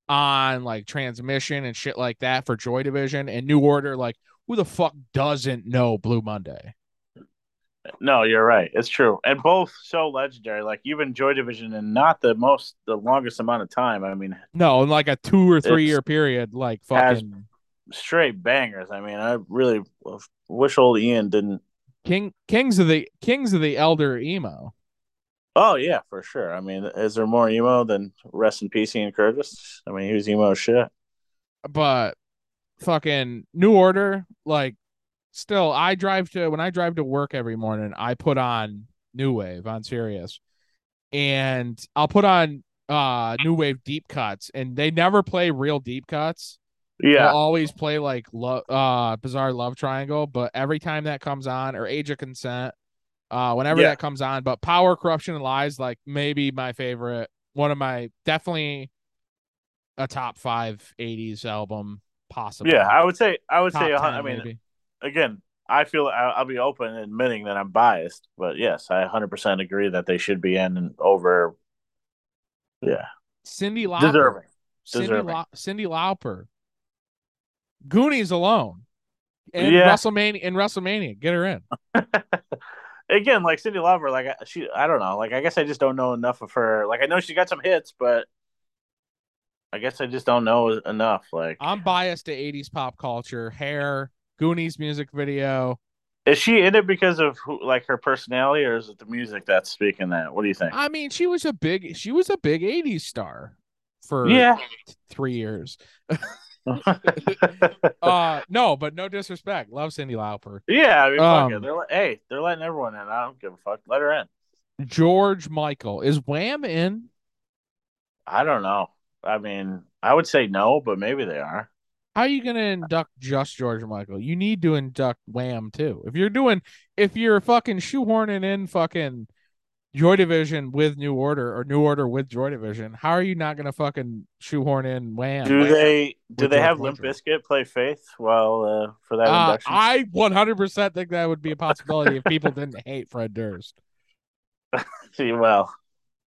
on like transmission and shit like that for Joy Division and New Order, like who the fuck doesn't know Blue Monday? No, you're right. It's true, and both so legendary. Like even Joy Division, and not the most, the longest amount of time. I mean, No, in like a two or three year period, like fucking straight bangers. I mean, I really uh, wish old Ian didn't. King Kings of the Kings of the Elder emo. Oh yeah, for sure. I mean, is there more emo than rest in peace Ian Curtis? I mean, he was emo shit. but fucking New Order, like still I drive to when I drive to work every morning, I put on New Wave on Sirius. And I'll put on uh New Wave deep cuts and they never play real deep cuts. Yeah, always play like lo- uh Bizarre Love Triangle, but every time that comes on or Age of Consent, uh whenever Yeah. that comes on, but Power Corruption and Lies like maybe my favorite, one of my definitely a top 5 80s album possibly. yeah. I would say, I would Top say. a 10 I mean, maybe. again, I feel I'll, be open admitting that I'm biased, but yes, I 100% agree that they should be in and over. Yeah, Cyndi Lauper. deserving. Cyndi, Deserving. Cyndi Lauper. Goonies alone. And Yeah. WrestleMania in WrestleMania. Get her in. Again, like Cyndi Lauper, like I- she, I don't know. Like I guess I just don't know enough of her. Like I know she got some hits, but I guess I just don't know enough. Like, I'm biased to 80s pop culture, hair, Goonies music video. is she in it because of who, like her personality, or is it the music that's speaking that? What do you think? I mean, she was a big she was a big 80s star for Yeah. 3 years. Uh no, but no disrespect. Love Cyndi Lauper. yeah. I mean, fuck Um, it. They're like, hey, they're letting everyone in. I don't give a fuck. Let her in. George Michael. Is Wham in? I don't know. I mean, I would say no, but maybe they are. How are you gonna induct just George Michael? You need to induct Wham too. If you're doing, if you're fucking shoehorning in fucking Joy Division with New Order or New Order with Joy Division, how are you not gonna fucking shoehorn in Wham? Do they do they have Limp Michael. Bizkit play Faith while uh, for that Uh, induction? I 100% think that would be a possibility if people didn't hate Fred Durst. See, well,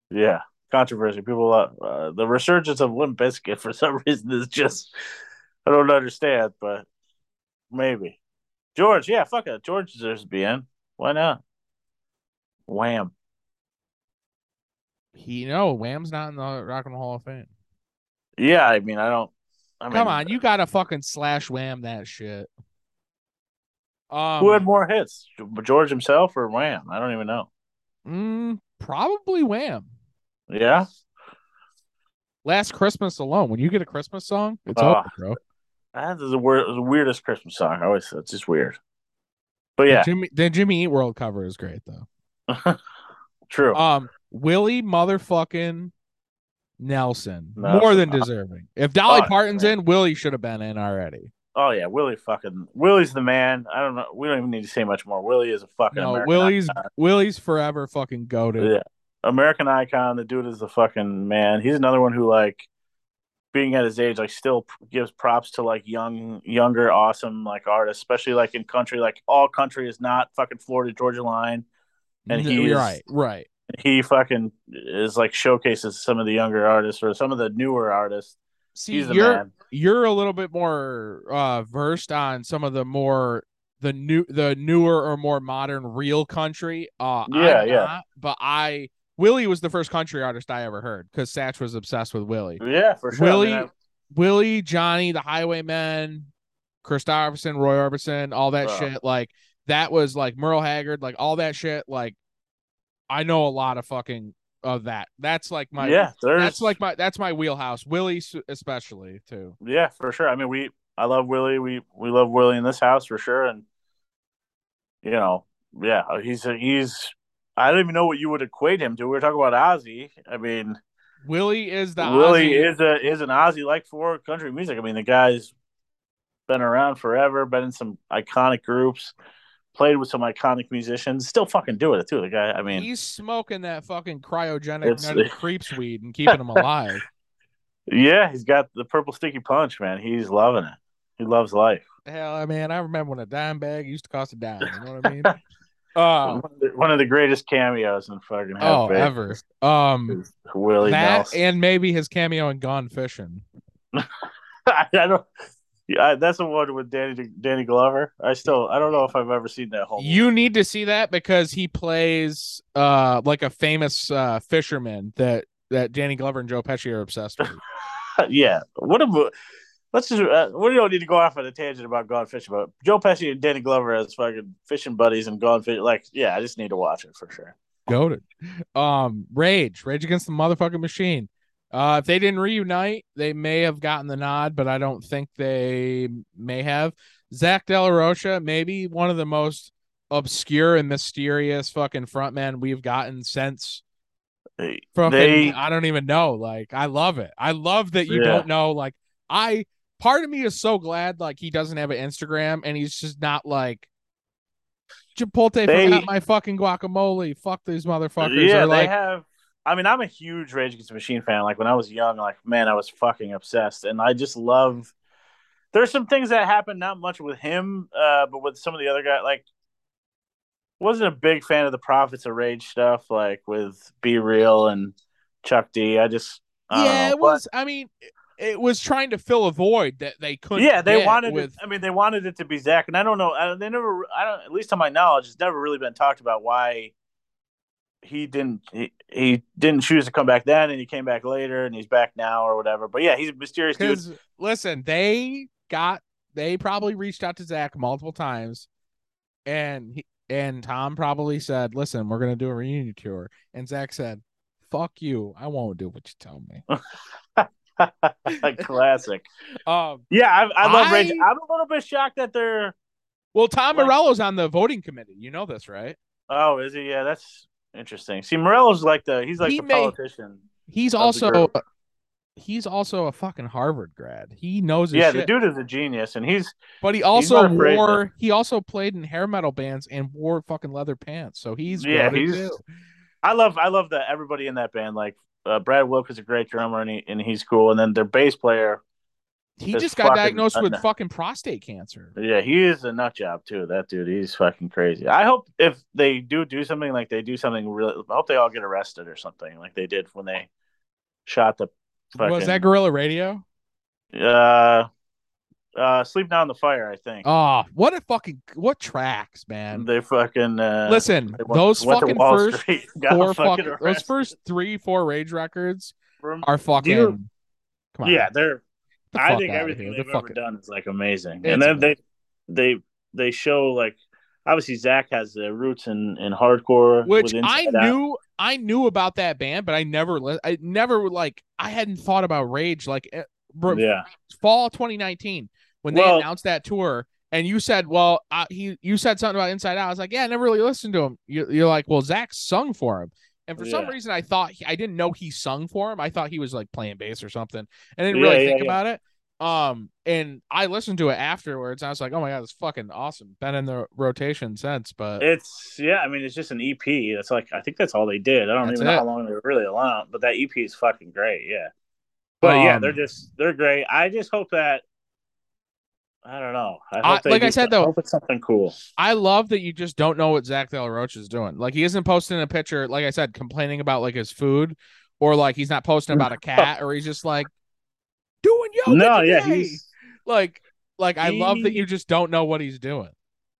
yeah, controversy. People, uh, the resurgence of Limp Bizkit for some reason is just I don't understand, but maybe George. Yeah, fuck it. George deserves to be in. Why not? Wham. He no, Wham's not in the Rock and Roll Hall of Fame. Yeah, I mean, I don't. I mean, Come on, you gotta fucking slash Wham that shit. Um, Who had more hits, George himself or Wham? I don't even know. mm, probably Wham. Yeah, Last Christmas alone. When you get a Christmas song, it's Oh. over, bro. that is the, the weirdest Christmas song. I always, it's just weird. But yeah, The Jimmy, the Jimmy Eat World cover is great though. true. Um, Willie motherfucking Nelson, more than deserving. If Dolly Oh, Parton's man. in, Willie should have been in already. Oh yeah, Willie fucking Willie's the man. I don't know. We don't even need to say much more. Willie is a fucking No, American Willie's icon. Willie's forever fucking goaded. Yeah. American icon. The dude is the fucking man. He's another one who like being at his age, like still gives props to like young, younger, awesome like artists, especially like in country. Like all country is not fucking Florida Georgia line, and he's right, right. He fucking is like showcases some of the younger artists or some of the newer artists. See, you're man. you're a little bit more uh, versed on some of the more the new the newer or more modern real country. Uh, yeah, I'm yeah. Not, but I Willie was the first country artist I ever heard because Satch was obsessed with Willie. Yeah, for sure. Willie, Willie, Johnny, the Highwaymen, Kristofferson, Roy Orbison, all that shit. Like that was like Merle Haggard, like all that shit. Like I know a lot of fucking of that. That's like my yeah. There's... That's like my that's my wheelhouse. Willie especially too. Yeah, for sure. I mean, we I love Willie. We we love Willie in this house for sure, and you know, yeah, uh, he's he's I don't even know what you would equate him to. We are talking about Ozzy. I mean, Willie is the Willie Ozzy. is a is an Ozzy like for country music. I mean, the guy's been around forever, been in some iconic groups, played with some iconic musicians, still fucking doing it too. The guy, I mean, he's smoking that fucking cryogenic creeps weed and keeping him alive. Yeah, he's got the purple sticky punch, man. He's loving it. He loves life. Hell, I mean, I remember when a dime bag used to cost a dime. You know what I mean? Uh, one of the greatest cameos in fucking oh ever. Um, Willie that Nelson. and maybe his cameo in Gone Fishing. I, don't. Yeah, that's the one with Danny Danny Glover. I still I don't know if I've ever seen that whole. You need to see that because he plays uh like a famous uh fisherman that that Danny Glover and Joe Pesci are obsessed with. yeah, what a let's just uh, we don't need to go off on a tangent about Gone Fishing, but Joe Pesci and Danny Glover as fucking fishing buddies and Gone Fishing. Like, yeah, I just need to watch it for sure. Goaded. Um, Rage, Rage Against the Motherfucking Machine. Uh, if they didn't reunite, they may have gotten the nod, but I don't think they may have. Zack De La Rocha, maybe one of the most obscure and mysterious fucking frontman we've gotten since fucking they, I don't even know. Like, I love it. I love that you yeah. don't know. Like, I part of me is so glad like he doesn't have an Instagram and he's just not like Chipotle they, forgot my fucking guacamole. Fuck these motherfuckers. Yeah, or, like, they have. I mean, I'm a huge Rage Against the Machine fan. Like when I was young, like man, I was fucking obsessed, and I just love. There's some things that happen, not much with him, uh, but with some of the other guys. Like, wasn't a big fan of the Prophets of Rage stuff, like with B-Real and Chuck D. I just I yeah, know, it was. I mean, it was trying to fill a void that they couldn't. Yeah, they wanted. With... It, I mean, they wanted it to be Zack, and I don't know. I, they never. I don't. At least to my knowledge, it's never really been talked about why he didn't. He, he didn't choose to come back then, and he came back later, and he's back now or whatever. But yeah, he's a mysterious dude. Listen, they got. They probably reached out to zach multiple times, and he and Tom probably said, "Listen, we're gonna do a reunion tour," and zach said, "Fuck you, I won't do what you tell me." Classic. Um, yeah, I, I love I, Rage. I'm a little bit shocked that they're. Well, Tom like, Morello's on the voting committee. You know this, right? Oh, is he? Yeah, that's interesting. See, Morello's like the he's like he the may, politician. He's also he's also a fucking Harvard grad. He knows Yeah, shit. the dude is a genius, and he's. But he also wore. He also played in hair metal bands and wore fucking leather pants. So he's yeah, he's. Too. I love I love that everybody in that band like uh, Brad Wilk is a great drummer and, he, and he's cool. And then their bass player, he just got diagnosed with fucking prostate cancer. Yeah, he is a nut job too. That dude, he's fucking crazy. I hope if they do do something like they do something really, I hope they all get arrested or something like they did when they shot the. Fucking, Was that Guerrilla Radio? Uh, uh, Sleep down the Fire, I think. Oh, what a fucking what tracks, man! They fucking uh, listen. Went, those went fucking first four fucking, those first three four Rage records are fucking. You, come on, yeah, they're. I think everything they've the ever done is like amazing, it's and then amazing. they they they show like obviously Zack has the roots in in hardcore, which I knew. Out. I knew about that band, but I never, I never like, I hadn't thought about Rage like, eh, yeah, fall 2019 when well, they announced that tour and you said, well, uh, he, you said something about Inside Out. I was like, yeah, I never really listened to him. You, are like, well, Zack sung for him. And for yeah. some reason, I thought he, I didn't know he sung for him. I thought he was like playing bass or something. I didn't yeah, really think yeah, about it. Um, and I listened to it afterwards. I was like, oh my god, it's fucking awesome. Been in the rotation since, but It's yeah, I mean it's just an EP. That's like I think that's all they did. I don't That's even know it. how long they were really allowed, but that EP is fucking great. Yeah, but yeah, Um, they're just they're great. I just hope that I don't know. I I- like I said, though- hope it's something cool. I love that you just don't know what Zack De Roach is doing. Like he isn't posting a picture, like I said, complaining about like his food, or like he's not posting about a cat, or he's just like doing yoga. no, yeah, he's like like I love that you just don't know what he's doing.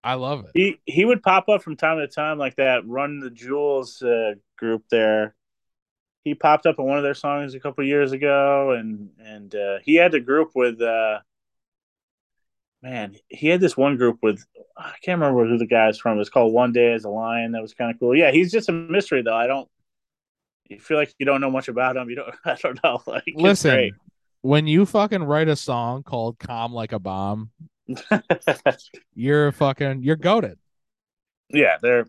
I love it. he he would pop up from time to time like that run the jewels uh, group there he popped up in one of their songs a couple years ago and and uh, he had a group with uh man he had this one group with i can't remember who the guy's from. It's called one day as a lion. That was kind of cool. Yeah he's just a mystery though. I don't you feel like you don't know much about him. You don't i don't know. Like Listen, when you fucking write a song called "Calm Like a Bomb," you're fucking you're goaded. yeah, they're.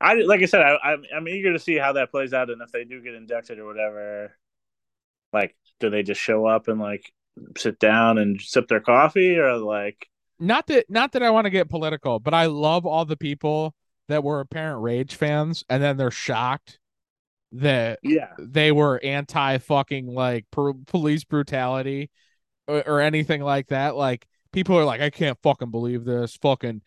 I like I said, I, I'm I'm eager to see how that plays out, and if they do get inducted or whatever, like, do they just show up and like sit down and sip their coffee, or like, Not that not that I want to get political, but I love all the people that were apparent Rage fans, and then they're shocked that yeah, they were anti fucking like per- police brutality or, or anything like that. Like people are like, I can't fucking believe this. Fucking,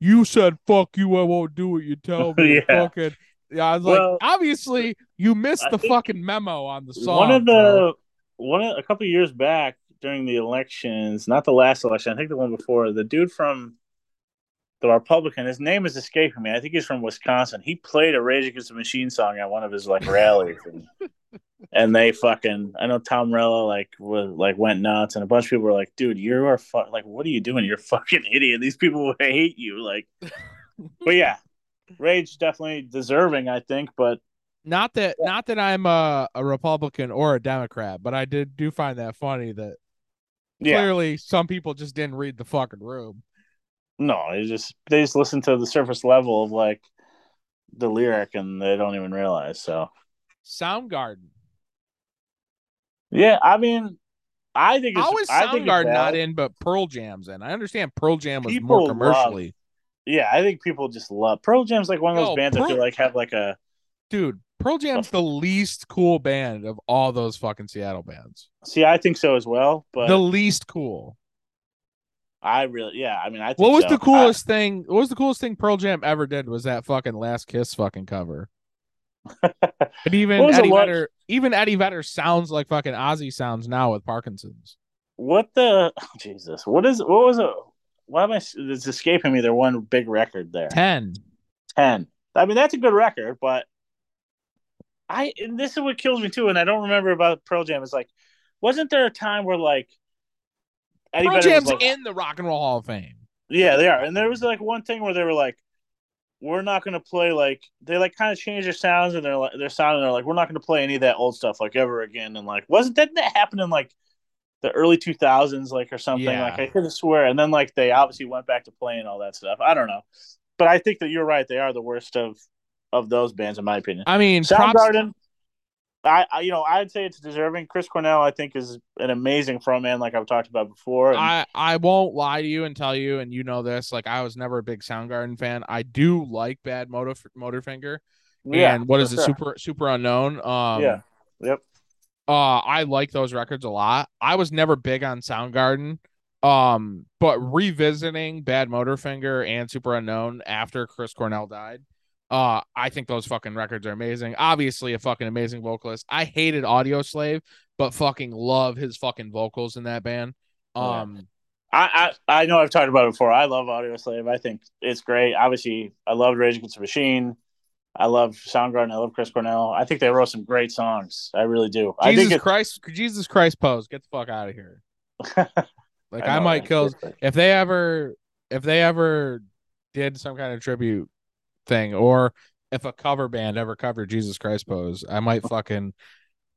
you said fuck you. I won't do what you tell me. Yeah. Fucking. Yeah, I was like, obviously you missed I the fucking memo on the song. one of bro. the one of, a couple of years back during the elections, not the last election, I think the one before, the dude from the Republican, his name is escaping me. I think he's from Wisconsin. He played a Rage Against the Machine song at one of his like rallies, and, and they fucking. I know Tom Rella like was like went nuts, and a bunch of people were like, "Dude, you are fu- like, what are you doing? You're a fucking idiot. These people hate you." Like, but yeah, Rage definitely deserving, I think, but not that not that I'm a, a Republican or a Democrat, but I did do find that funny that yeah, clearly some people just didn't read the fucking room. No, they just they just listen to the surface level of like the lyric and they don't even realize. So Soundgarden. yeah, I mean, I think it's How is I think it's Soundgarden not in, but Pearl Jam's in? I understand Pearl Jam was People more love- commercially. Yeah, I think people just love Pearl Jam's like one of those Yo, bands Pearl- feel like have like a Dude, Pearl Jam's the least cool band of all those fucking Seattle bands. see. I think so as well, but the least cool. I really yeah. I mean, I think What was so. the coolest thing? What was the coolest thing Pearl Jam ever did? Was that fucking Last Kiss fucking cover? and even What was the Eddie Vedder, even Eddie Vedder sounds like fucking Ozzy sounds now with Parkinson's. What the oh, Jesus? What is what was it? Why am I? It's escaping me. Their one big record there. Ten. 10. I mean, that's a good record, but I and this is what kills me too. And I don't remember about Pearl Jam. Is like, wasn't there a time where like Eddie Pearl Vedder Jam's like, in the Rock and Roll Hall of Fame. yeah, they are. And there was like one thing where they were like, we're not going to play like they like kind of changed their sounds and they're like their sound and they're like we're not going to play any of that old stuff like ever again. And like, wasn't that that happened in like the early 2000s like or something Yeah. like I could swear and then like they obviously went back to playing all that stuff. I don't know. But I think that you're right. They are the worst of of those bands in my opinion. I mean, props, Soundgarden, I, I you know I'd say it's deserving. Chris Cornell, I think, is an amazing frontman, like I've talked about before. And, I I won't lie to you and tell you, and you know this. Like I was never a big Soundgarden fan. I do like Bad Motor Motorfinger yeah, and what for it, sure. Super Super Unknown. Um, yeah, yep. Uh, I like those records a lot. I was never big on Soundgarden. Um, but revisiting Bad Motorfinger and Super Unknown after Chris Cornell died, uh, I think those fucking records are amazing. Obviously, a fucking amazing vocalist. I hated Audioslave, but fucking love his fucking vocals in that band. Yeah. Um, I, I I know I've talked about it before. I love Audioslave. I think it's great. Obviously, I love Rage Against the Machine. I love Soundgarden. I love Chris Cornell. I think they wrote some great songs. I really do. I Jesus think it's, Christ, Jesus Christ, pose, get the fuck out of here. Like I, know, might kill if they ever if they ever did some kind of tribute thing or if a cover band ever covered Jesus Christ pose, I might fucking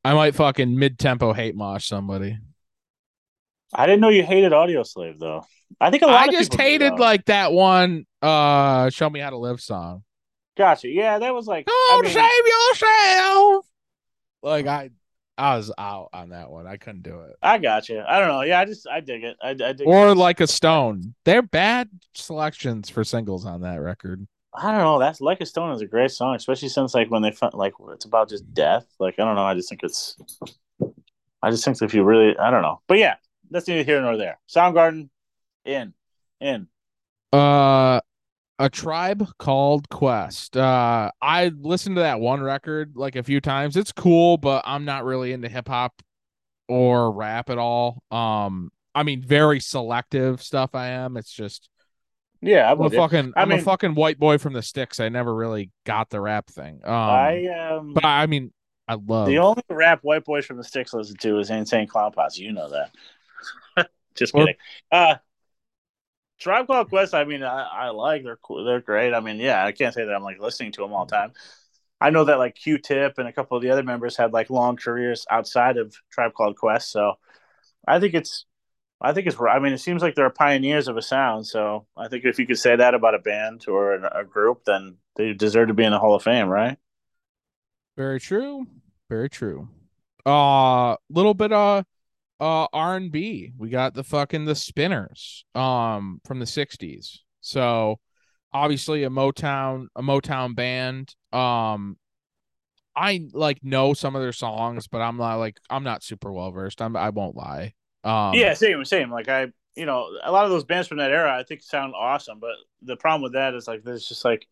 I might fucking mid tempo hate mosh somebody. I didn't know you hated Audioslave though. I think a lot I of just hated like that one uh show me how to live song. Gotcha. Yeah, that was like. I Don't mean, save yourself. Like I I was out on that one. I couldn't do it. I got you. I don't know. Yeah, I just I dig it. I, I dig Or it. like a stone. They're bad selections for singles on that record. I don't know. That's like a stone is a great song, especially since like when they fin- like it's about just death. Like I don't know. I just think it's. I just think if you really, I don't know. But yeah, that's neither here nor there. Soundgarden, in, in. Uh a tribe called Quest. Uh I listened to that one record like a few times. It's cool, but I'm not really into hip hop or rap at all. Um I mean very selective stuff I am. It's just Yeah, I'm I'm a fucking I I'm a fucking white boy from the sticks. I never really got the rap thing. Um I um. but I mean I love the only rap white boys from the sticks listen to is Insane Clown Posse. You know that. just Well- kidding. Uh, Tribe Called Quest. I mean, I, I like they're cool. They're great. I mean, yeah, I can't say that I'm like listening to them all the time. I know that like Q-Tip and a couple of the other members had like long careers outside of Tribe Called Quest. So I think it's, I think it's. I mean, it seems like they're pioneers of a sound. So I think if you could say that about a band or a, group, then they deserve to be in the Hall of Fame, right? Very true. Very true. Uh little bit of uh R&B. We got the fucking the Spinners um from the 60s. So obviously a Motown a Motown band. Um I like know some of their songs, but I'm not like I'm not super well versed. I'm I won't lie. Um yeah, same, same. Like I, you know, a lot of those bands from that era, I think sound awesome. But the problem with that is like there's just like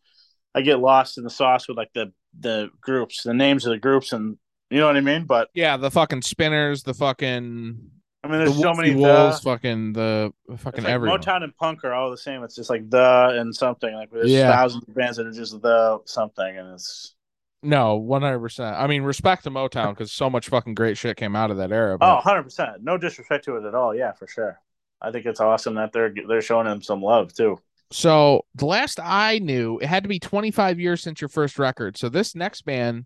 I get lost in the sauce with like the the groups, the names of the groups, and you know what I mean. But yeah, the fucking Spinners, the fucking I mean, the there's so many Wolves, the. fucking the fucking like everyone. Motown and punk are all the same. It's just like the and something. Like there's Yeah. thousands of bands that are just the something, and it's No, one hundred percent. I mean, respect to Motown because so much fucking great shit came out of that era. oh, 100 percent. No disrespect to it at all. Yeah, for sure. I think it's awesome that they're they're showing them some love too. so the last I knew, it had to be twenty five years since your first record. So this next band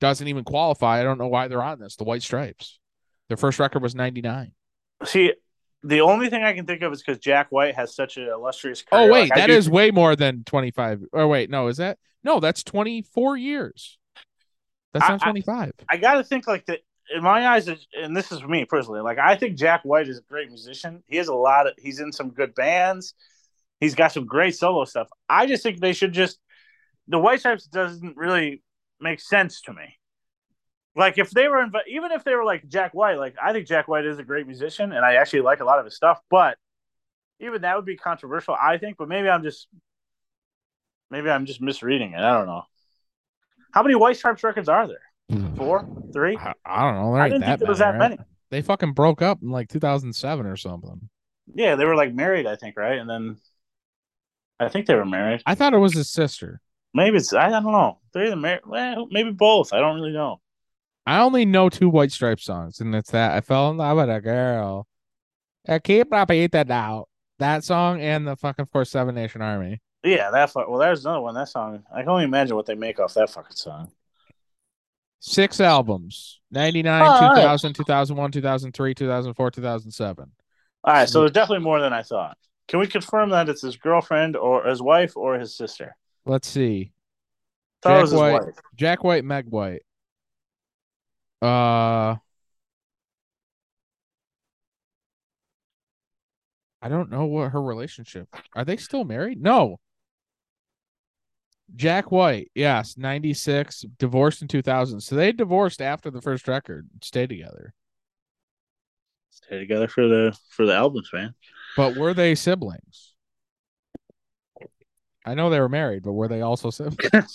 doesn't even qualify. I don't know why they're on this. The White Stripes. Their first record was ninety nine. See, the only thing I can think of is because Jack White has such an illustrious oh, career. Oh wait, Like, that do- is way more than twenty five. Or wait, no, is that no? That's twenty four years. That's I- not I- twenty five. I got to think like that in my eyes, and this is me personally. Like I think Jack White is a great musician. He has a lot of. He's in some good bands. He's got some great solo stuff. I just think they should just. The White Stripes doesn't really make sense to me. Like if they were inv- even if they were like Jack White, like I think Jack White is a great musician, and I actually like a lot of his stuff. But even that would be controversial, I think. But maybe I'm just. Maybe I'm just misreading it. I don't know. How many White Stripes records are there? Hmm. Four, three. I, I don't know. There I didn't think there was that right? many. They fucking broke up in like two thousand seven or something. Yeah, they were like married, I think, right? And then I think they were married. I thought it was his sister. Maybe it's I don't know. They're either married. Well, maybe both. I don't really know. I only know two White Stripes songs, and it's that I fell in love with a girl. I keep repeating that out that song and the fucking of course Seven Nation Army. Yeah, that. Fu- well, there's another one. That song. I can only imagine what they make off that fucking song. Six albums 99, All right. 2000, 2001, 2003, 2004, 2007. All right, so there's definitely more than I thought. Can we confirm that it's his girlfriend or his wife or his sister? Let's see. Thought it Jack was his White. wife. Jack White, Meg White. Uh, I don't know what her relationship. Are they still married? No. Jack White, yes, 96, divorced in 2000. So they divorced after the first record, stayed together. Stay together for the for the albums, man. But were they siblings? I know they were married, but were they also siblings?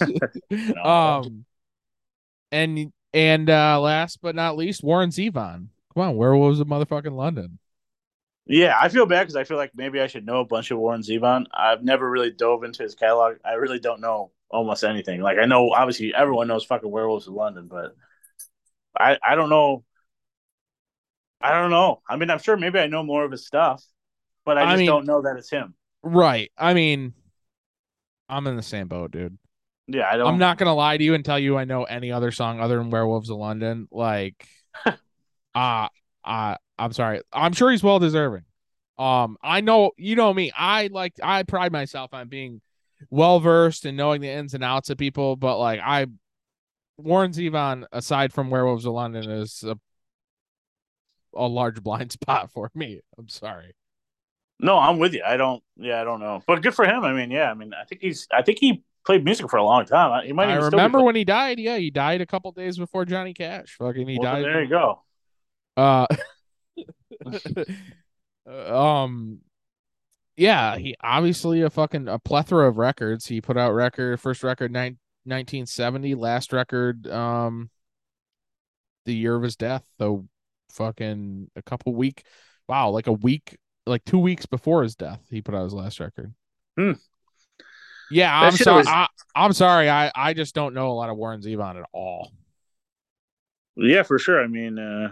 um and and uh last but not least, Warren Zevon. Come on, where was the motherfucking London? Yeah, I feel bad because I feel like maybe I should know a bunch of Warren Zevon. I've never really dove into his catalog. I really don't know almost anything. Like I know obviously everyone knows fucking Werewolves of London, but I I don't know. I don't know. I mean, I'm sure maybe I know more of his stuff, but I I just mean- don't know that it's him. Right. I mean, I'm in the same boat, dude. Yeah, I don't. I'm not gonna lie to you and tell you I know any other song other than Werewolves of London. Like, uh, uh, I'm sorry. I'm sure he's well deserving. Um, I know you know me. I like I pride myself on being well versed and knowing the ins and outs of people, but like I Warren Zevon, aside from Werewolves of London, is a, a large blind spot for me. I'm sorry. No, I'm with you. I don't. Yeah, I don't know, but good for him. I mean, yeah. I mean, I think he's. I think he played music for a long time. He might. I remember when he died. Yeah, he died a couple days before Johnny Cash. Fucking, he well, died. There you go. Uh, um, yeah, he obviously a fucking a plethora of records. He put out record first record nine, 1970, last record um the year of his death. So fucking a couple week, wow, like a week, like two weeks before his death, he put out his last record. Hmm. Yeah, I'm sorry. Was... I, am sorry. I I just don't know a lot of Warren Zevon at all. Yeah, for sure. I mean, uh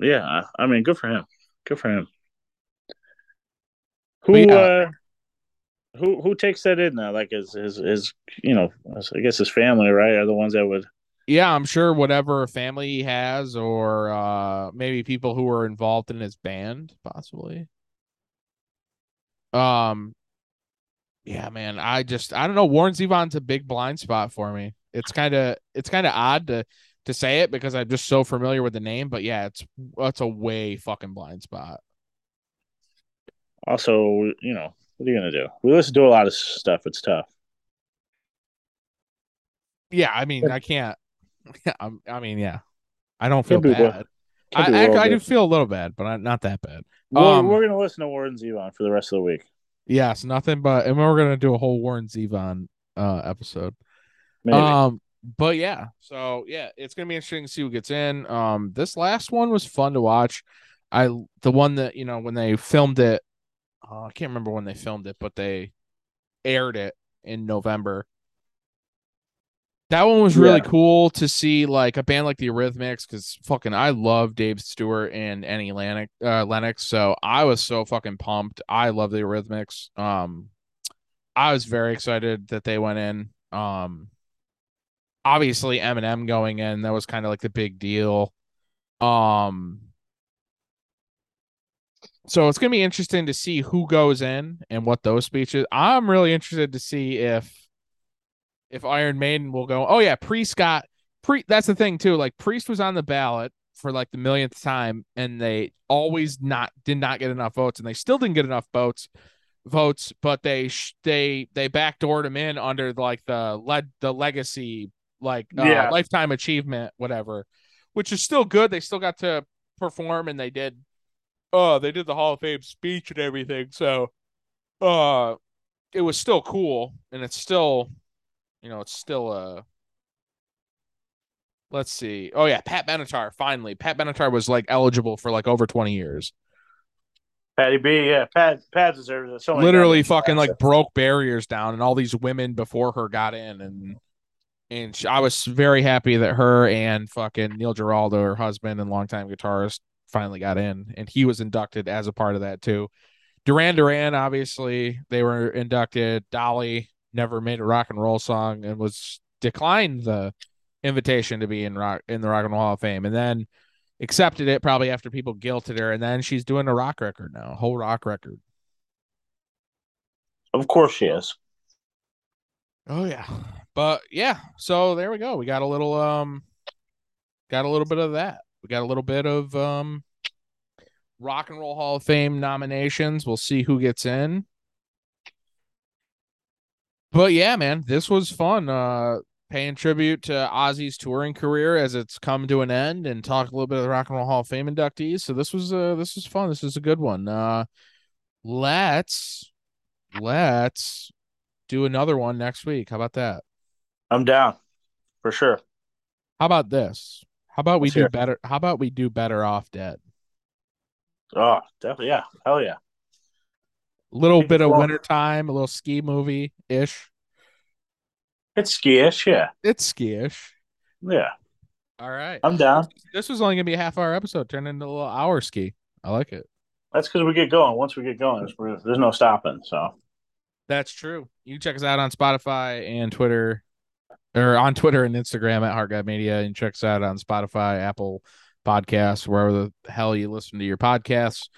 yeah, I mean, good for him. Good for him. Who yeah. uh who who takes that in now? Like his his his you know, I guess his family, right? Are the ones that would yeah, I'm sure whatever family he has, or uh maybe people who are involved in his band, possibly. Um, yeah, man, I just I don't know. Warren Zevon's a big blind spot for me. It's kind of it's kind of odd to to say it because I'm just so familiar with the name, but yeah, it's it's a way fucking blind spot. Also, you know, what are you gonna do? We listen to a lot of stuff. It's tough. Yeah, I mean, I can't. Yeah, I mean, yeah, I don't feel bad. I, I, I, do feel a little bad, but I'm not that bad. We're, um, we're gonna listen to Warren Zevon for the rest of the week. Yes, nothing but, and we're gonna do a whole Warren Zevon uh episode. Maybe. Um, but yeah, so yeah, it's gonna be interesting to see who gets in. Um, this last one was fun to watch. I the one that you know when they filmed it, uh, I can't remember when they filmed it, but they aired it in November. That one was really yeah. cool to see, like a band like the Eurythmics, because fucking I love Dave Stewart and Annie Lennox, uh, Lennox. So I was so fucking pumped. I love the Eurythmics. Um, I was very excited that they went in. Um, obviously Eminem going in, that was kind of like the big deal. Um, so it's gonna be interesting to see who goes in and what those speeches. I'm really interested to see if if Iron Maiden will go. Oh yeah, Priest got pre. That's the thing too. Like Priest was on the ballot for like the millionth time, and they always not did not get enough votes, and they still didn't get enough votes votes, but they they they backdoored him in under like the led the legacy like uh, yeah. lifetime achievement whatever, which is still good. They still got to perform, and they did. Oh, they did the Hall of Fame speech and everything. So, uh, it was still cool, and it's still you know, it's still a. Uh, let's see. Oh yeah, Pat Benatar. Finally, Pat Benatar was like eligible for like over twenty years. Patty B, yeah, Pat Pat deserves it. So literally, fucking like broke barriers down, and all these women before her got in, and and she, I was very happy that her and fucking Neil Giraldo, her husband and longtime guitarist, finally got in, and he was inducted as a part of that too. Duran Duran, obviously, they were inducted. Dolly, never made a rock and roll song and was declined the invitation to be in rock in the Rock and Roll Hall of Fame, and then accepted it probably after people guilted her, and then she's doing a rock record now, a whole rock record. Of course she is. Oh yeah. But yeah, so there we go. We got a little um got a little bit of that. We got a little bit of um Rock and Roll Hall of Fame nominations. We'll see who gets in but yeah, man, this was fun. Uh, paying tribute to Ozzy's touring career as it's come to an end, and talk a little bit of the Rock and Roll Hall of Fame inductees. So this was uh this was fun. This is a good one. Uh, let's let's do another one next week. How about that? I'm down for sure. How about this? How about we do better? How about we do better off dead? Oh, definitely. Yeah. Hell yeah little bit of winter time, a little ski movie ish. It's ski-ish, yeah. It's ski-ish. Yeah. All right. I'm down. This was only gonna be a half hour episode, turned into a little hour ski. I like it. That's because we get going. Once we get going, there's, no stopping. So that's true. You can check us out on Spotify and Twitter, or on Twitter and Instagram at Heart Guide Media, and check us out on Spotify, Apple Podcasts, wherever the hell you listen to your podcasts.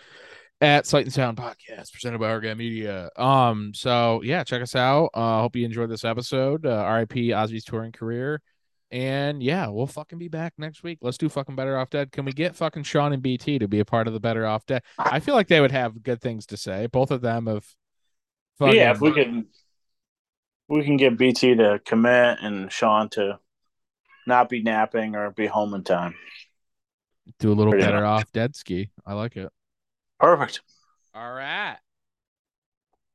At Sight and Sound Podcast, presented by Argat Media. Um, so yeah, check us out. Uh, hope you enjoyed this episode. Uh, R.I.P. Ozzy's touring career. And yeah, we'll fucking be back next week. Let's do fucking Better Off Dead. Can we get fucking Sean and BT to be a part of the Better Off Dead? I feel like they would have good things to say. Both of them have. Fucking... Yeah, if we can, we can get BT to commit and Sean to not be napping or be home in time. Do a little Pretty better much. off dead ski. I like it. Perfect. All right.